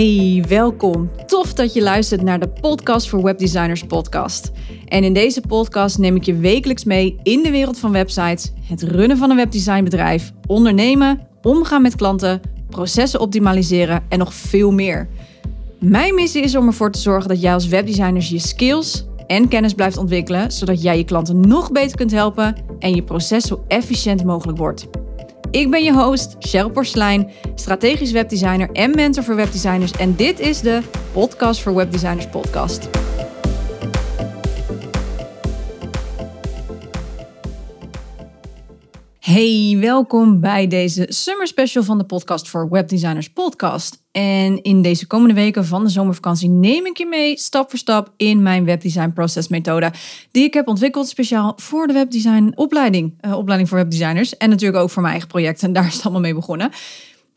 Hey, welkom. Tof dat je luistert naar de Podcast voor Webdesigners podcast. En in deze podcast neem ik je wekelijks mee in de wereld van websites, het runnen van een webdesignbedrijf, ondernemen, omgaan met klanten, processen optimaliseren en nog veel meer. Mijn missie is om ervoor te zorgen dat jij als webdesigner je skills en kennis blijft ontwikkelen, zodat jij je klanten nog beter kunt helpen en je proces zo efficiënt mogelijk wordt. Ik ben je host, Cheryl Porslein, strategisch webdesigner en mentor voor webdesigners. En dit is de Podcast voor Webdesigners podcast. Hey, welkom bij deze summer special van de podcast voor Webdesigners podcast. En in deze komende weken van de zomervakantie neem ik je mee stap voor stap in mijn webdesign process methode die ik heb ontwikkeld speciaal voor de webdesign opleiding, uh, opleiding voor webdesigners en natuurlijk ook voor mijn eigen project en daar is het allemaal mee begonnen.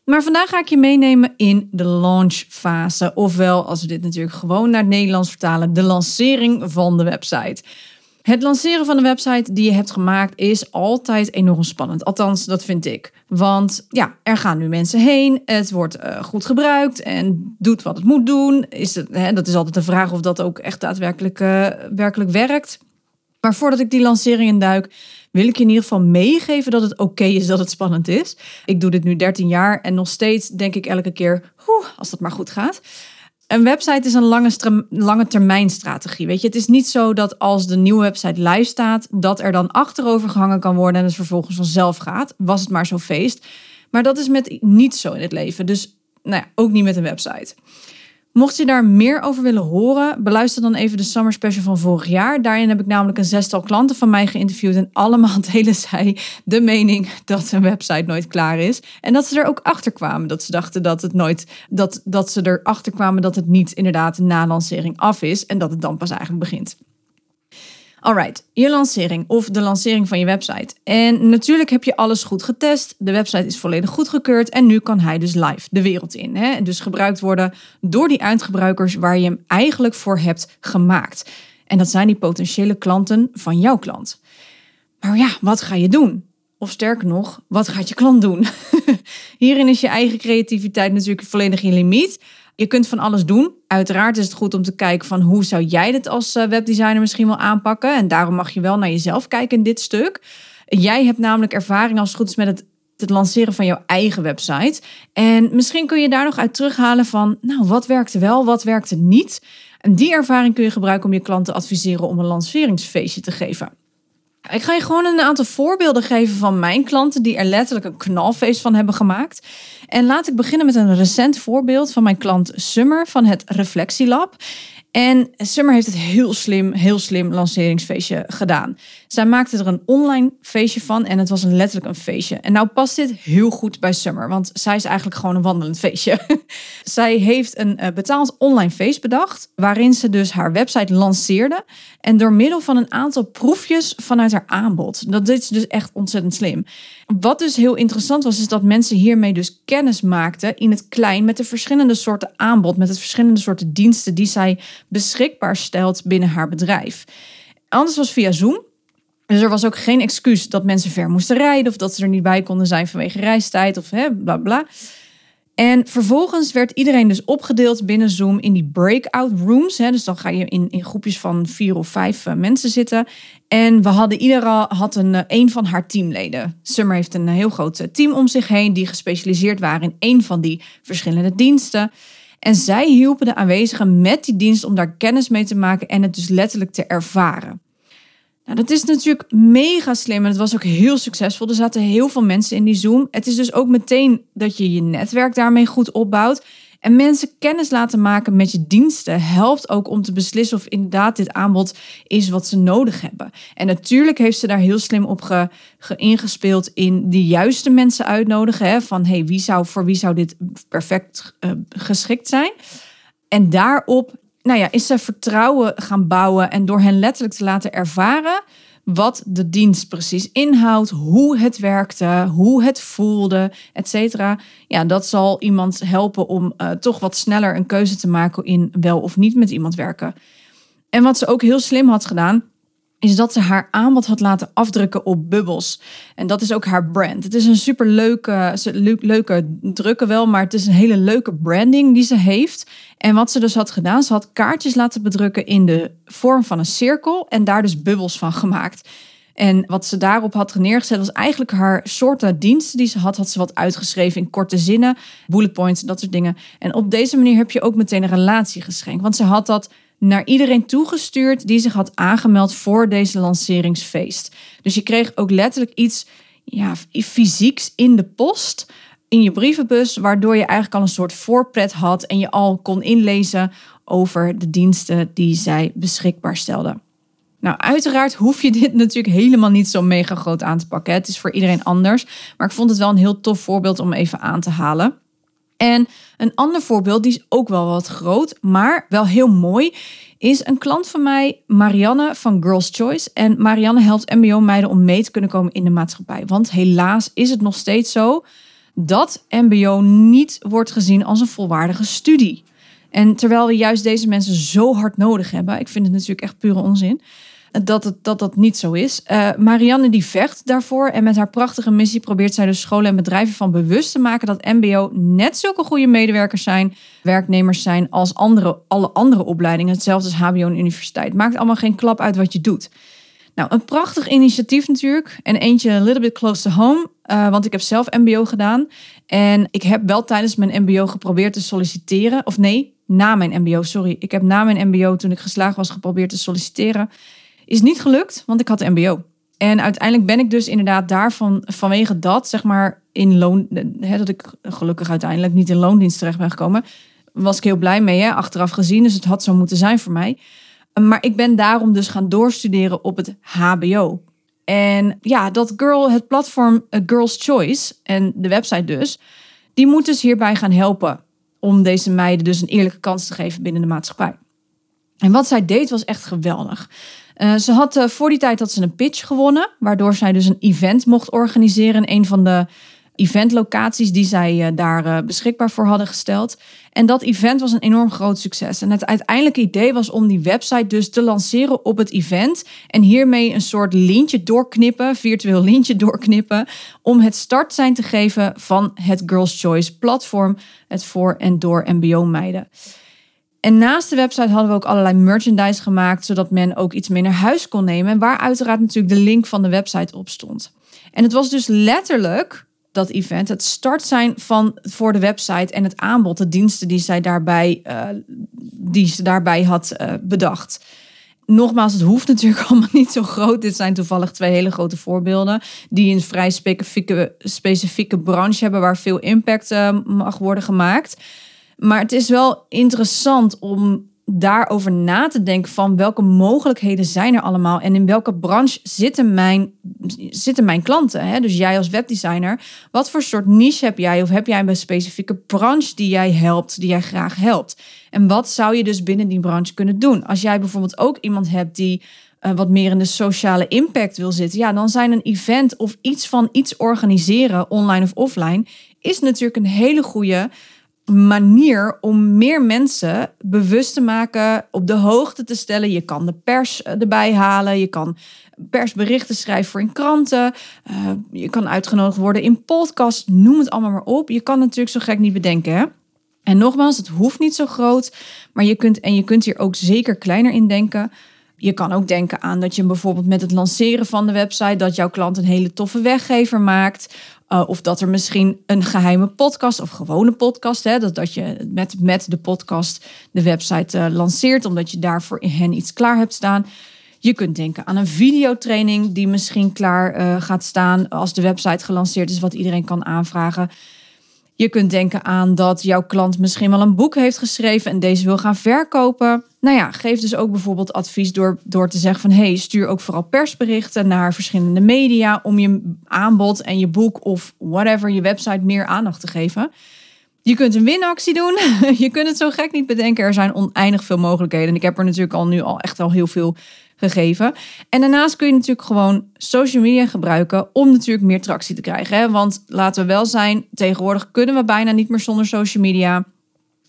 Maar vandaag ga ik je meenemen in de launchfase, ofwel als we dit natuurlijk gewoon naar het Nederlands vertalen, de lancering van de website. Het lanceren van een website die je hebt gemaakt is altijd enorm spannend. Althans, dat vind ik. Want ja, er gaan nu mensen heen. Het wordt uh, goed gebruikt en doet wat het moet doen. Is het, hè, dat is altijd de vraag of dat ook echt daadwerkelijk uh, werkelijk werkt. Maar voordat ik die lancering induik, wil ik je in ieder geval meegeven dat het oké is dat het spannend is. Ik doe dit nu 13 jaar en nog steeds denk ik elke keer, hoe, als dat maar goed gaat. Een website is een lange, lange termijn strategie. Weet je, het is niet zo dat als de nieuwe website live staat, dat er dan achterover gehangen kan worden en het vervolgens vanzelf gaat. Was het maar zo feest. Maar dat is met niet zo in het leven. Dus nou ja, ook niet met een website. Mocht je daar meer over willen horen, beluister dan even de Summer Special van vorig jaar. Daarin heb ik namelijk een zestal klanten van mij geïnterviewd en allemaal delen zij de mening dat een website nooit klaar is. En dat ze er ook achter kwamen. Dat ze dachten dat het nooit, dat, dat ze erachter kwamen dat het niet inderdaad na lancering af is en dat het dan pas eigenlijk begint. Alright, je lancering of de lancering van je website. En natuurlijk heb je alles goed getest. De website is volledig goedgekeurd en nu kan hij dus live de wereld in. Hè? Dus gebruikt worden door die eindgebruikers waar je hem eigenlijk voor hebt gemaakt. En dat zijn die potentiële klanten van jouw klant. Maar ja, wat ga je doen? Of sterker nog, wat gaat je klant doen? Hierin is je eigen creativiteit natuurlijk volledig in limiet. Je kunt van alles doen. Uiteraard is het goed om te kijken van hoe zou jij dit als eh, webdesigner misschien wel aanpakken. En daarom mag je wel naar jezelf kijken in dit stuk. Jij hebt namelijk ervaring als het goed is met het, het lanceren van jouw eigen website. En misschien kun je daar nog uit terughalen van, nou, wat werkte wel, wat werkte niet. En die ervaring kun je gebruiken om je klanten te adviseren om een lanceringsfeestje te geven. Ik ga je gewoon een aantal voorbeelden geven van mijn klanten die er letterlijk een knalfeest van hebben gemaakt. En laat ik beginnen met een recent voorbeeld van mijn klant Summer van het Reflectielab. En Summer heeft het heel slim, heel slim lanceringsfeestje gedaan. Zij maakte er een online feestje van en het was een letterlijk een feestje. En nou past dit heel goed bij Summer, want zij is eigenlijk gewoon een wandelend feestje. zij heeft een uh, betaald online feest bedacht, waarin ze dus haar website lanceerde. En door middel van een aantal proefjes vanuit haar aanbod. Dat is dus echt ontzettend slim. Wat dus heel interessant was, is dat mensen hiermee dus kennis maakten in het klein met de verschillende soorten aanbod, met de verschillende soorten diensten die zij beschikbaar stelt binnen haar bedrijf. Anders was via Zoom. Dus er was ook geen excuus dat mensen ver moesten rijden of dat ze er niet bij konden zijn vanwege reistijd of hè, bla bla. En vervolgens werd iedereen dus opgedeeld binnen Zoom in die breakout rooms. Hè. Dus dan ga je in, in groepjes van vier of vijf uh, mensen zitten. En we hadden ieder had een, uh, een van haar teamleden. Summer heeft een heel groot team om zich heen die gespecialiseerd waren in een van die verschillende diensten. En zij hielpen de aanwezigen met die dienst om daar kennis mee te maken en het dus letterlijk te ervaren. Nou, dat is natuurlijk mega slim en het was ook heel succesvol. Er zaten heel veel mensen in die Zoom. Het is dus ook meteen dat je je netwerk daarmee goed opbouwt. En mensen kennis laten maken met je diensten helpt ook om te beslissen of inderdaad dit aanbod is wat ze nodig hebben. En natuurlijk heeft ze daar heel slim op ge, ingespeeld in de juiste mensen uitnodigen. Hè, van hey, wie zou, voor wie zou dit perfect uh, geschikt zijn? En daarop nou ja, is ze vertrouwen gaan bouwen en door hen letterlijk te laten ervaren wat de dienst precies inhoudt, hoe het werkte, hoe het voelde, et cetera. Ja, dat zal iemand helpen om uh, toch wat sneller een keuze te maken in wel of niet met iemand werken. En wat ze ook heel slim had gedaan, is dat ze haar aanbod had laten afdrukken op bubbels. En dat is ook haar brand. Het is een super leuke, leuke drukken wel, maar het is een hele leuke branding die ze heeft. En wat ze dus had gedaan, ze had kaartjes laten bedrukken in de vorm van een cirkel en daar dus bubbels van gemaakt. En wat ze daarop had neergezet was eigenlijk haar soorten diensten die ze had, had ze wat uitgeschreven in korte zinnen, bullet points, dat soort dingen. En op deze manier heb je ook meteen een relatie geschenkt, want ze had dat naar iedereen toegestuurd die zich had aangemeld voor deze lanceringsfeest. Dus je kreeg ook letterlijk iets ja, fysieks in de post, in je brievenbus, waardoor je eigenlijk al een soort voorpret had en je al kon inlezen over de diensten die zij beschikbaar stelden. Nou, uiteraard hoef je dit natuurlijk helemaal niet zo mega groot aan te pakken. Het is voor iedereen anders. Maar ik vond het wel een heel tof voorbeeld om even aan te halen. En een ander voorbeeld, die is ook wel wat groot, maar wel heel mooi, is een klant van mij, Marianne van Girls Choice. En Marianne helpt MBO-meiden om mee te kunnen komen in de maatschappij. Want helaas is het nog steeds zo dat MBO niet wordt gezien als een volwaardige studie. En terwijl we juist deze mensen zo hard nodig hebben, ik vind het natuurlijk echt pure onzin dat het, dat, dat niet zo is. Uh, Marianne die vecht daarvoor en met haar prachtige missie probeert zij dus scholen en bedrijven van bewust te maken dat MBO net zulke goede medewerkers zijn, werknemers zijn als andere, alle andere opleidingen, hetzelfde als HBO en universiteit. Maakt allemaal geen klap uit wat je doet. Nou, een prachtig initiatief natuurlijk. En eentje a little bit close to home. Uh, want ik heb zelf MBO gedaan. En ik heb wel tijdens mijn MBO geprobeerd te solliciteren. Of nee, na mijn MBO, sorry. Ik heb na mijn MBO, toen ik geslaagd was, geprobeerd te solliciteren. Is niet gelukt, want ik had MBO. En uiteindelijk ben ik dus inderdaad daarvan, vanwege dat, zeg maar, in loon, hè, dat ik gelukkig uiteindelijk niet in loondienst terecht ben gekomen, was ik heel blij mee, hè, achteraf gezien. Dus het had zo moeten zijn voor mij. Maar ik ben daarom dus gaan doorstuderen op het HBO. En ja, dat Girl, het platform Girl's Choice en de website dus, die moet dus hierbij gaan helpen om deze meiden dus een eerlijke kans te geven binnen de maatschappij. En wat zij deed was echt geweldig. Uh, ze had uh, voor die tijd had ze een pitch gewonnen, waardoor zij dus een event mocht organiseren in een van de eventlocaties die zij uh, daar beschikbaar voor hadden gesteld. En dat event was een enorm groot succes. En het uiteindelijke idee was om die website dus te lanceren op het event en hiermee een soort lintje doorknippen, virtueel lintje doorknippen, om het start zijn te geven van het Girls Choice platform, het voor en door MBO meiden. En naast de website hadden we ook allerlei merchandise gemaakt, zodat men ook iets mee naar huis kon nemen. Waar uiteraard natuurlijk de link van de website op stond. En het was dus letterlijk dat event, het start zijn van voor de website en het aanbod, de diensten die zij daarbij, uh, die ze daarbij had uh, bedacht. Nogmaals, het hoeft natuurlijk allemaal niet zo groot. Dit zijn toevallig twee hele grote voorbeelden. Die een vrij specifieke, specifieke branche hebben waar veel impact uh, mag worden gemaakt. Maar het is wel interessant om daarover na te denken van welke mogelijkheden zijn er allemaal en in welke branche zitten mijn, zitten mijn klanten. Hè? Dus jij als webdesigner, wat voor soort niche heb jij of heb jij een specifieke branche die jij helpt, die jij graag helpt? En wat zou je dus binnen die branche kunnen doen? Als jij bijvoorbeeld ook iemand hebt die uh, wat meer in de sociale impact wil zitten, ja, dan zijn een event of iets van iets organiseren, online of offline, is natuurlijk een hele goede manier om meer mensen bewust te maken, op de hoogte te stellen. Je kan de pers eh, erbij halen, je kan persberichten schrijven voor in kranten, uh, je kan uitgenodigd worden in podcasts, noem het allemaal maar op. Je kan natuurlijk zo gek niet bedenken. Hè? En nogmaals, het hoeft niet zo groot, maar je kunt en je kunt hier ook zeker kleiner in denken. Je kan ook denken aan dat je bijvoorbeeld met het lanceren van de website dat jouw klant een hele toffe weggever maakt. Uh, of dat er misschien een geheime podcast of gewone podcast, hè, dat, dat je met, met de podcast de website uh, lanceert, omdat je daarvoor in hen iets klaar hebt staan. Je kunt denken aan een videotraining die misschien klaar uh, gaat staan als de website gelanceerd is, wat iedereen kan aanvragen. Je kunt denken aan dat jouw klant misschien wel een boek heeft geschreven en deze wil gaan verkopen. Nou ja, geef dus ook bijvoorbeeld advies door, door te zeggen van hey, stuur ook vooral persberichten naar verschillende media om je aanbod en je boek of whatever, je website meer aandacht te geven. Je kunt een winactie doen. Je kunt het zo gek niet bedenken. Er zijn oneindig veel mogelijkheden. En ik heb er natuurlijk al nu al echt al heel veel gegeven. En daarnaast kun je natuurlijk gewoon social media gebruiken om natuurlijk meer tractie te krijgen. Hè? Want laten we wel zijn, tegenwoordig kunnen we bijna niet meer zonder social media.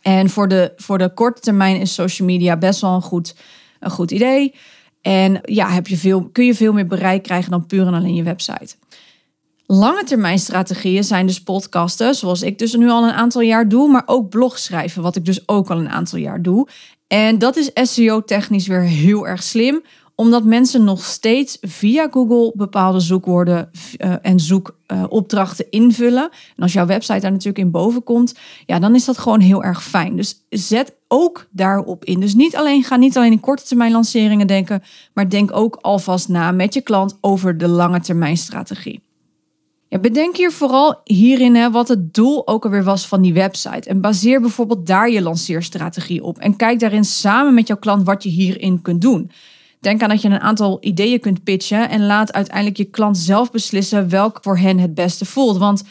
En voor de, voor de korte termijn is social media best wel een goed, een goed idee. En ja, heb je veel, kun je veel meer bereik krijgen dan puur en alleen je website. Lange termijn strategieën zijn dus podcasten, zoals ik dus nu al een aantal jaar doe, maar ook blog schrijven, wat ik dus ook al een aantal jaar doe. En dat is SEO-technisch weer heel erg slim, omdat mensen nog steeds via Google bepaalde zoekwoorden uh, en zoekopdrachten uh, invullen. En als jouw website daar natuurlijk in boven komt, ja, dan is dat gewoon heel erg fijn. Dus zet ook daarop in. Dus niet alleen, ga niet alleen in korte termijn lanceringen denken, maar denk ook alvast na met je klant over de lange termijn strategie. Bedenk hier vooral hierin wat het doel ook alweer was van die website. En baseer bijvoorbeeld daar je lanceerstrategie op. En kijk daarin samen met jouw klant wat je hierin kunt doen. Denk aan dat je een aantal ideeën kunt pitchen en laat uiteindelijk je klant zelf beslissen welk voor hen het beste voelt. Want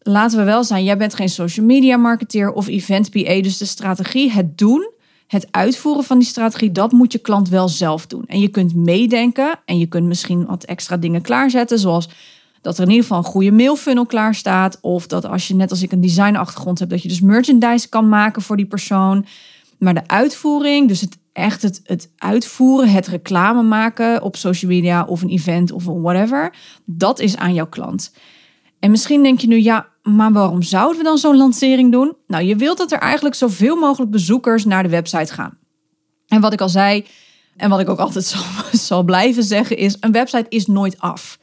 laten we wel zijn, jij bent geen social media marketeer of event PA, dus de strategie, het doen, het uitvoeren van die strategie, dat moet je klant wel zelf doen. En je kunt meedenken en je kunt misschien wat extra dingen klaarzetten, zoals dat er in ieder geval een goede mailfunnel klaar staat. Of dat als je net als ik een designachtergrond hebt, dat je dus merchandise kan maken voor die persoon. Maar de uitvoering, dus het echt het, het uitvoeren, het reclame maken op social media of een event of een whatever, dat is aan jouw klant. En misschien denk je nu, ja, maar waarom zouden we dan zo'n lancering doen? Nou, je wilt dat er eigenlijk zoveel mogelijk bezoekers naar de website gaan. En wat ik al zei, en wat ik ook altijd zal, zal blijven zeggen, is: een website is nooit af.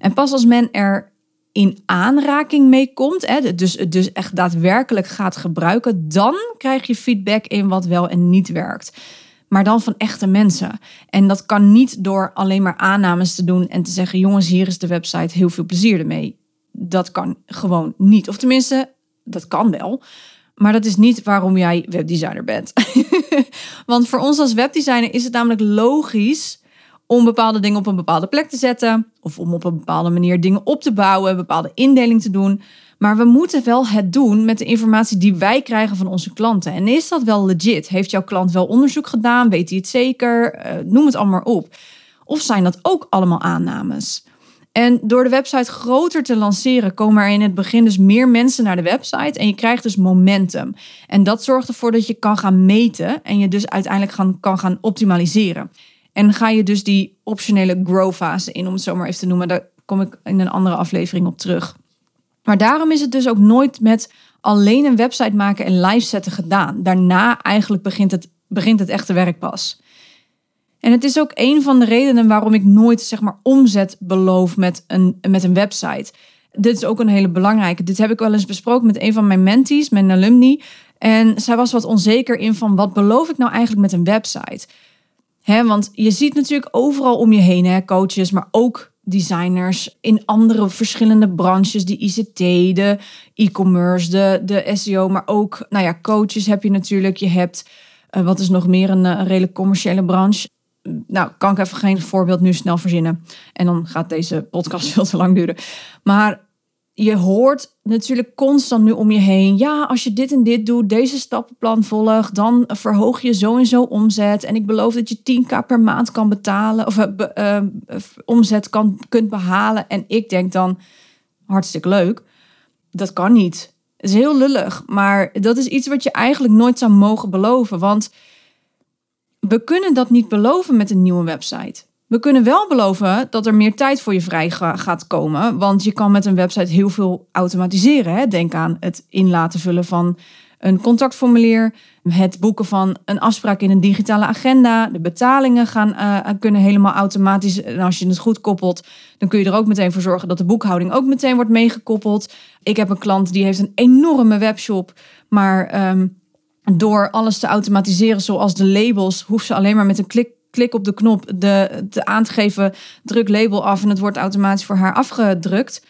En pas als men er in aanraking mee komt, hè, dus, dus echt daadwerkelijk gaat gebruiken, dan krijg je feedback in wat wel en niet werkt. Maar dan van echte mensen. En dat kan niet door alleen maar aannames te doen en te zeggen: jongens, hier is de website, heel veel plezier ermee. Dat kan gewoon niet. Of tenminste, dat kan wel. Maar dat is niet waarom jij webdesigner bent. Want voor ons als webdesigner is het namelijk logisch om bepaalde dingen op een bepaalde plek te zetten. Of om op een bepaalde manier dingen op te bouwen, bepaalde indeling te doen. Maar we moeten wel het doen met de informatie die wij krijgen van onze klanten. En is dat wel legit? Heeft jouw klant wel onderzoek gedaan? Weet hij het zeker? Uh, noem het allemaal op. Of zijn dat ook allemaal aannames? En door de website groter te lanceren, komen er in het begin dus meer mensen naar de website. En je krijgt dus momentum. En dat zorgt ervoor dat je kan gaan meten en je dus uiteindelijk gaan, kan gaan optimaliseren. En ga je dus die optionele grow fase in, om het zo maar even te noemen. Daar kom ik in een andere aflevering op terug. Maar daarom is het dus ook nooit met alleen een website maken en live zetten gedaan. Daarna eigenlijk begint het, begint het echte werk pas. En het is ook een van de redenen waarom ik nooit zeg maar omzet beloof met een, met een website. Dit is ook een hele belangrijke. Dit heb ik wel eens besproken met een van mijn mentees, mijn alumni. En zij was wat onzeker in van wat beloof ik nou eigenlijk met een website? Want je ziet natuurlijk overal om je heen hè, coaches, maar ook designers in andere verschillende branches, die ICT, de e-commerce, de, de SEO, maar ook, nou ja, coaches heb je natuurlijk. Je hebt, uh, wat is nog meer een, een redelijk commerciële branche? Nou, kan ik even geen voorbeeld nu snel verzinnen. En dan gaat deze podcast veel te lang duren. Maar je hoort natuurlijk constant nu om je heen. Ja, als je dit en dit doet, deze stappenplan volgt, dan verhoog je zo en zo omzet. En ik beloof dat je 10k per maand kan betalen of uh, uh, omzet kan, kunt behalen. En ik denk dan, hartstikke leuk. Dat kan niet. Is heel lullig, maar dat is iets wat je eigenlijk nooit zou mogen beloven. Want we kunnen dat niet beloven met een nieuwe website. We kunnen wel beloven dat er meer tijd voor je vrij gaat komen. Want je kan met een website heel veel automatiseren. Hè? Denk aan het in laten vullen van een contactformulier. Het boeken van een afspraak in een digitale agenda. De betalingen gaan, uh, kunnen helemaal automatisch. En als je het goed koppelt, dan kun je er ook meteen voor zorgen dat de boekhouding ook meteen wordt meegekoppeld. Ik heb een klant die heeft een enorme webshop. Maar um, door alles te automatiseren, zoals de labels, hoeft ze alleen maar met een klik klik op de knop de, te aan te geven, druk label af en het wordt automatisch voor haar afgedrukt.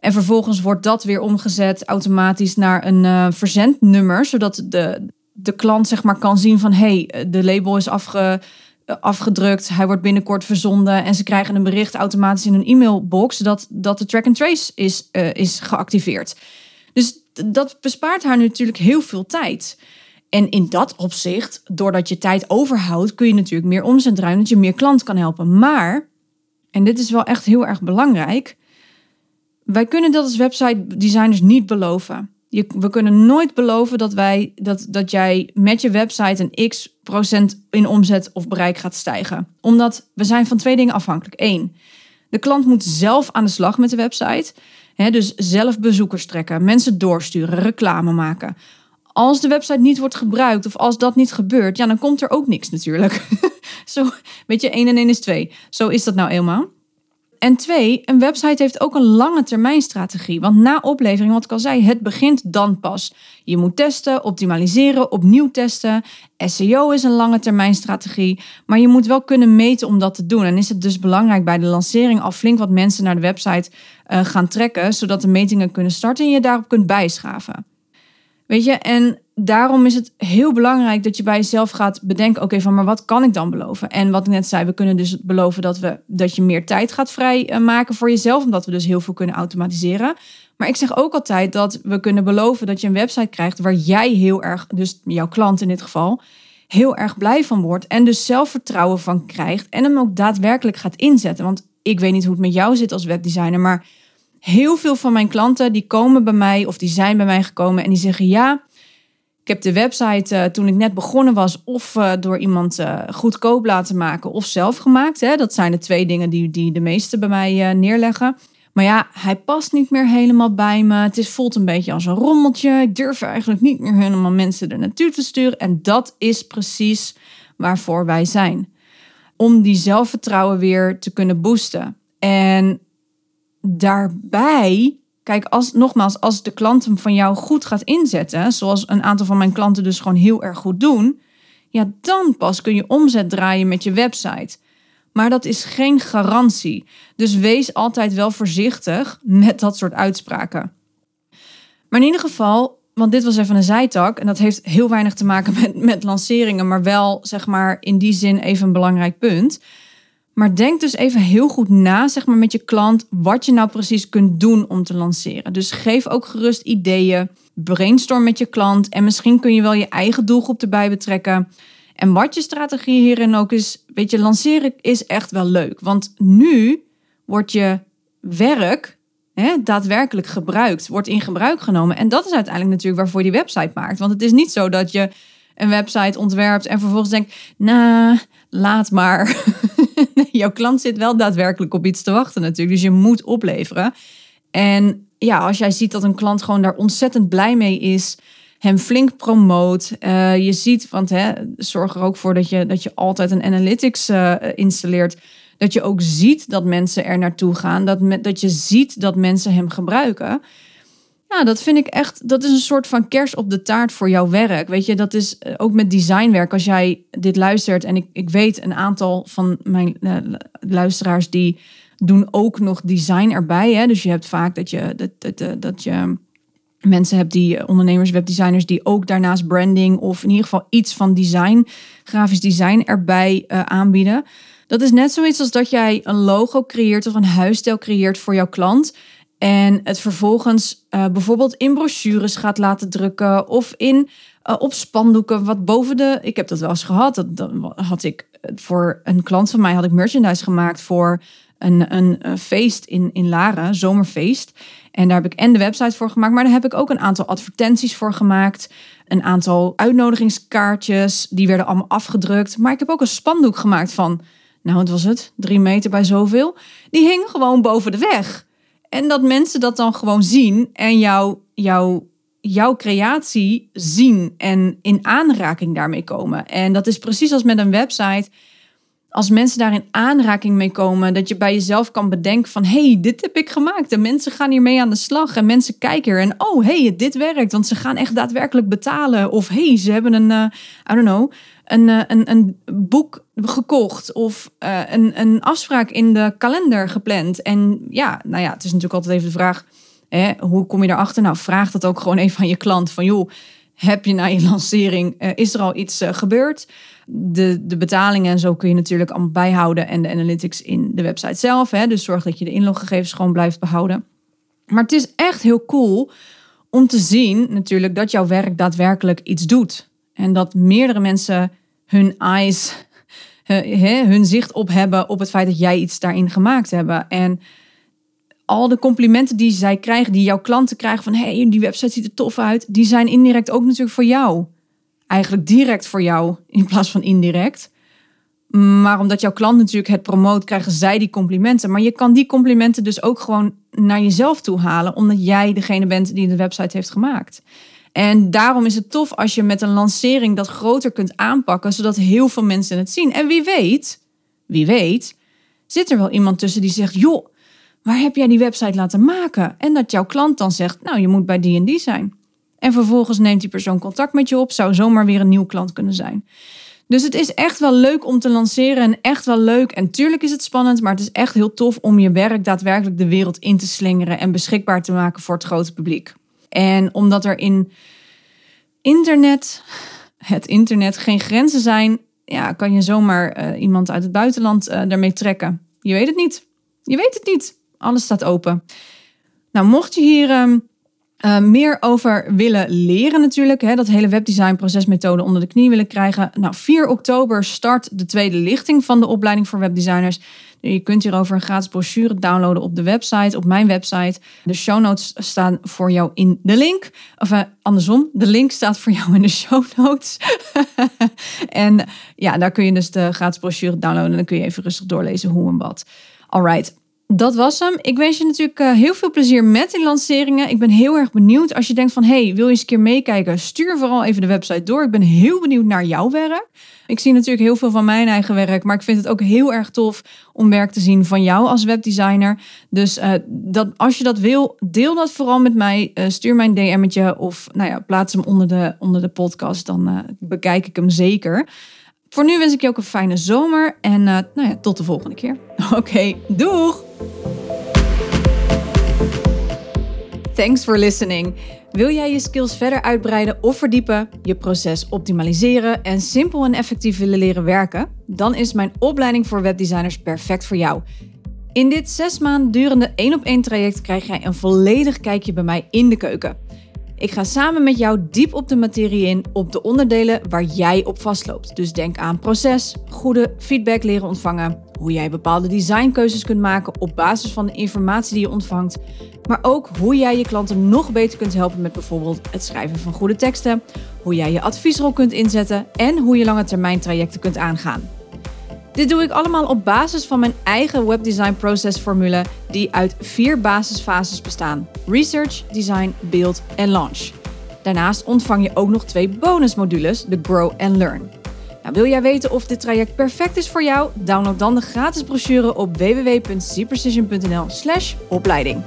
En vervolgens wordt dat weer omgezet automatisch naar een uh, verzendnummer, zodat de, de klant zeg maar kan zien van hé, hey, de label is afge, afgedrukt, hij wordt binnenkort verzonden en ze krijgen een bericht automatisch in hun e-mailbox dat, dat de track and trace is, uh, is geactiveerd. Dus dat bespaart haar natuurlijk heel veel tijd. En in dat opzicht, doordat je tijd overhoudt, kun je natuurlijk meer omzet draaien, dat je meer klant kan helpen. Maar, en dit is wel echt heel erg belangrijk, wij kunnen dat als website designers niet beloven. Je, we kunnen nooit beloven dat, wij, dat, dat jij met je website een x procent in omzet of bereik gaat stijgen. Omdat we zijn van twee dingen afhankelijk. Eén, de klant moet zelf aan de slag met de website. Dus zelf bezoekers trekken, mensen doorsturen, reclame maken. Als de website niet wordt gebruikt of als dat niet gebeurt, ja, dan komt er ook niks natuurlijk. Zo, weet je, 1 en 1 is 2. Zo is dat nou eenmaal. En twee, een website heeft ook een lange termijn strategie. Want na oplevering, wat ik al zei, het begint dan pas. Je moet testen, optimaliseren, opnieuw testen. SEO is een lange termijn strategie. Maar je moet wel kunnen meten om dat te doen. En is het dus belangrijk bij de lancering al flink wat mensen naar de website uh, gaan trekken. Zodat de metingen kunnen starten en je daarop kunt bijschaven. Weet je, en daarom is het heel belangrijk dat je bij jezelf gaat bedenken: oké, van maar wat kan ik dan beloven? En wat ik net zei, we kunnen dus beloven dat, we, dat je meer tijd gaat vrijmaken voor jezelf, omdat we dus heel veel kunnen automatiseren. Maar ik zeg ook altijd dat we kunnen beloven dat je een website krijgt waar jij heel erg, dus jouw klant in dit geval, heel erg blij van wordt en dus zelfvertrouwen van krijgt en hem ook daadwerkelijk gaat inzetten. Want ik weet niet hoe het met jou zit als webdesigner, maar heel veel van mijn klanten die komen bij mij of die zijn bij mij gekomen en die zeggen ja, ik heb de website uh, toen ik net begonnen was of uh, door iemand uh, goedkoop laten maken of zelf gemaakt. Hè. Dat zijn de twee dingen die, die de meesten bij mij neerleggen. Maar ja, hij past niet meer helemaal bij me. Het is, voelt een beetje als een rommeltje. Ik durf eigenlijk niet meer helemaal mensen er naartoe te sturen. En dat is precies waarvoor wij zijn. Om die zelfvertrouwen weer te kunnen boosten. En daarbij, kijk, als, nogmaals, als de klant hem van jou goed gaat inzetten, zoals een aantal van mijn klanten dus gewoon heel erg goed doen, ja, dan pas kun je omzet draaien met je website. Maar dat is geen garantie. Dus wees altijd wel voorzichtig met dat soort uitspraken. Maar in ieder geval, want dit was even een zijtak en dat heeft heel weinig te maken met, met lanceringen, maar wel zeg maar in die zin even een belangrijk punt. Maar denk dus even heel goed na, zeg maar, met je klant, wat je nou precies kunt doen om te lanceren. Dus geef ook gerust ideeën, brainstorm met je klant en misschien kun je wel je eigen doelgroep erbij betrekken. En wat je strategie hierin ook is, weet je, lanceren is echt wel leuk. Want nu wordt je werk hè, daadwerkelijk gebruikt, wordt in gebruik genomen. En dat is uiteindelijk natuurlijk waarvoor je die website maakt. Want het is niet zo dat je een website ontwerpt en vervolgens denkt, nou, laat maar. jouw klant zit wel daadwerkelijk op iets te wachten natuurlijk. Dus je moet opleveren. En ja, als jij ziet dat een klant gewoon daar ontzettend blij mee is, hem flink promoot. Uh, je ziet, want hè, zorg er ook voor dat je, dat je altijd een analytics uh, installeert. Dat je ook ziet dat mensen er naartoe gaan. Dat, dat je ziet dat mensen hem gebruiken. Ja, dat vind ik echt, dat is een soort van kers op de taart voor jouw werk. Weet je, dat is eh, ook met designwerk. Als jij dit luistert, en ik, ik weet een aantal van mijn uh, luisteraars die doen ook nog design erbij. Hè? Dus je hebt vaak dat je, dat, dat, dat je mensen hebt die eh, ondernemers, webdesigners, die ook daarnaast branding of in ieder geval iets van design, grafisch design erbij aanbieden. Dat is net zoiets als dat jij een logo creëert of een huisstijl creëert voor jouw klant. En het vervolgens uh, bijvoorbeeld in brochures gaat laten drukken of in, uh, op spandoeken wat boven de. Ik heb dat wel eens gehad. Dat, had ik voor een klant van mij had ik merchandise gemaakt voor een, een, een feest in, in Laren, zomerfeest. En daar heb ik en de website voor gemaakt, maar daar heb ik ook een aantal advertenties voor gemaakt. Een aantal uitnodigingskaartjes, die werden allemaal afgedrukt. Maar ik heb ook een spandoek gemaakt van, nou wat was het, drie meter bij zoveel. Die hing gewoon boven de weg. En dat mensen dat dan gewoon zien en jou, jou, jouw creatie zien en in aanraking daarmee komen. En dat is precies als met een website. Als mensen daar in aanraking mee komen, dat je bij jezelf kan bedenken van hey, dit heb ik gemaakt. En mensen gaan hiermee aan de slag. En mensen kijken er en oh hey, dit werkt, want ze gaan echt daadwerkelijk betalen. Of hey, ze hebben een, uh, I don't know, een, eh, een, een boek gekocht. Of uh, een, een afspraak in de kalender gepland. En ja, nou ja, het is natuurlijk altijd even de vraag, hè, hoe kom je daarachter? Nou, vraag dat ook gewoon even aan je klant van joh, heb je na je lancering, uh, is er al iets uh, gebeurd? De, de betalingen en zo kun je natuurlijk allemaal bijhouden en de analytics in de website zelf. Hè, dus zorg dat je de inloggegevens gewoon blijft behouden. Maar het is echt heel cool om te zien natuurlijk dat jouw werk daadwerkelijk iets doet. En dat meerdere mensen hun eyes, hun zicht op hebben op het feit dat jij iets daarin gemaakt hebben. En al de complimenten die zij krijgen, die jouw klanten krijgen van hey, die website ziet er tof uit, die zijn indirect ook natuurlijk voor jou. Eigenlijk direct voor jou in plaats van indirect. Maar omdat jouw klant natuurlijk het promoot, krijgen zij die complimenten. Maar je kan die complimenten dus ook gewoon naar jezelf toe halen, omdat jij degene bent die de website heeft gemaakt. En daarom is het tof als je met een lancering dat groter kunt aanpakken, zodat heel veel mensen het zien. En wie weet, wie weet, zit er wel iemand tussen die zegt: joh, waar heb jij die website laten maken? En dat jouw klant dan zegt: nou, je moet bij die en die zijn. En vervolgens neemt die persoon contact met je op, zou zomaar weer een nieuw klant kunnen zijn. Dus het is echt wel leuk om te lanceren en echt wel leuk. En tuurlijk is het spannend, maar het is echt heel tof om je werk daadwerkelijk de wereld in te slingeren en beschikbaar te maken voor het grote publiek. En omdat er in internet, het internet, geen grenzen zijn, ja, kan je zomaar uh, iemand uit het buitenland uh, daarmee trekken. Je weet het niet. Je weet het niet. Alles staat open. Nou, mocht je hier um, uh, meer over willen leren natuurlijk, hè, dat hele webdesign procesmethode onder de knie willen krijgen. Nou, 4 oktober start de tweede lichting van de opleiding voor webdesigners. Je kunt hierover een gratis brochure downloaden op de website, op mijn website. De show notes staan voor jou in de link. Of uh, andersom, de link staat voor jou in de show notes. en ja, daar kun je dus de gratis brochure downloaden. En dan kun je even rustig doorlezen hoe en wat. Alright, dat was hem. Ik wens je natuurlijk uh, heel veel plezier met die lanceringen. Ik ben heel erg benieuwd. Als je denkt van, hey, wil je eens een keer meekijken? Stuur vooral even de website door. Ik ben heel benieuwd naar jouw werk. Ik zie natuurlijk heel veel van mijn eigen werk, maar ik vind het ook heel erg tof om werk te zien van jou als webdesigner. Dus uh, dat, als je dat wil, deel dat vooral met mij. Uh, stuur mij een DM'tje of nou ja, plaats hem onder de, onder de podcast. Dan bekijk ik hem zeker. Voor nu wens ik je ook een fijne zomer en nou ja, tot de volgende keer. Oké, doeg! Thanks for listening. Wil jij je skills verder uitbreiden of verdiepen, je proces optimaliseren en simpel en effectief willen leren werken? Dan is mijn opleiding voor webdesigners perfect voor jou. In dit zes maanden durende één op één traject krijg jij een volledig kijkje bij mij in de keuken. Ik ga samen met jou diep op de materie in, op de onderdelen waar jij op vastloopt. Dus denk aan proces, goede feedback leren ontvangen, hoe jij bepaalde designkeuzes kunt maken op basis van de informatie die je ontvangt, maar ook hoe jij je klanten nog beter kunt helpen met bijvoorbeeld het schrijven van goede teksten, hoe jij je adviesrol kunt inzetten en hoe je lange termijn trajecten kunt aangaan. Dit doe ik allemaal op basis van mijn eigen webdesign processformule die uit vier basisfases bestaan: research, design, build en launch. Daarnaast ontvang je ook nog twee bonusmodules, de Grow and Learn. Nou, wil jij weten of dit traject perfect is voor jou? Download dan de gratis brochure op www.cprecision.nl/opleiding.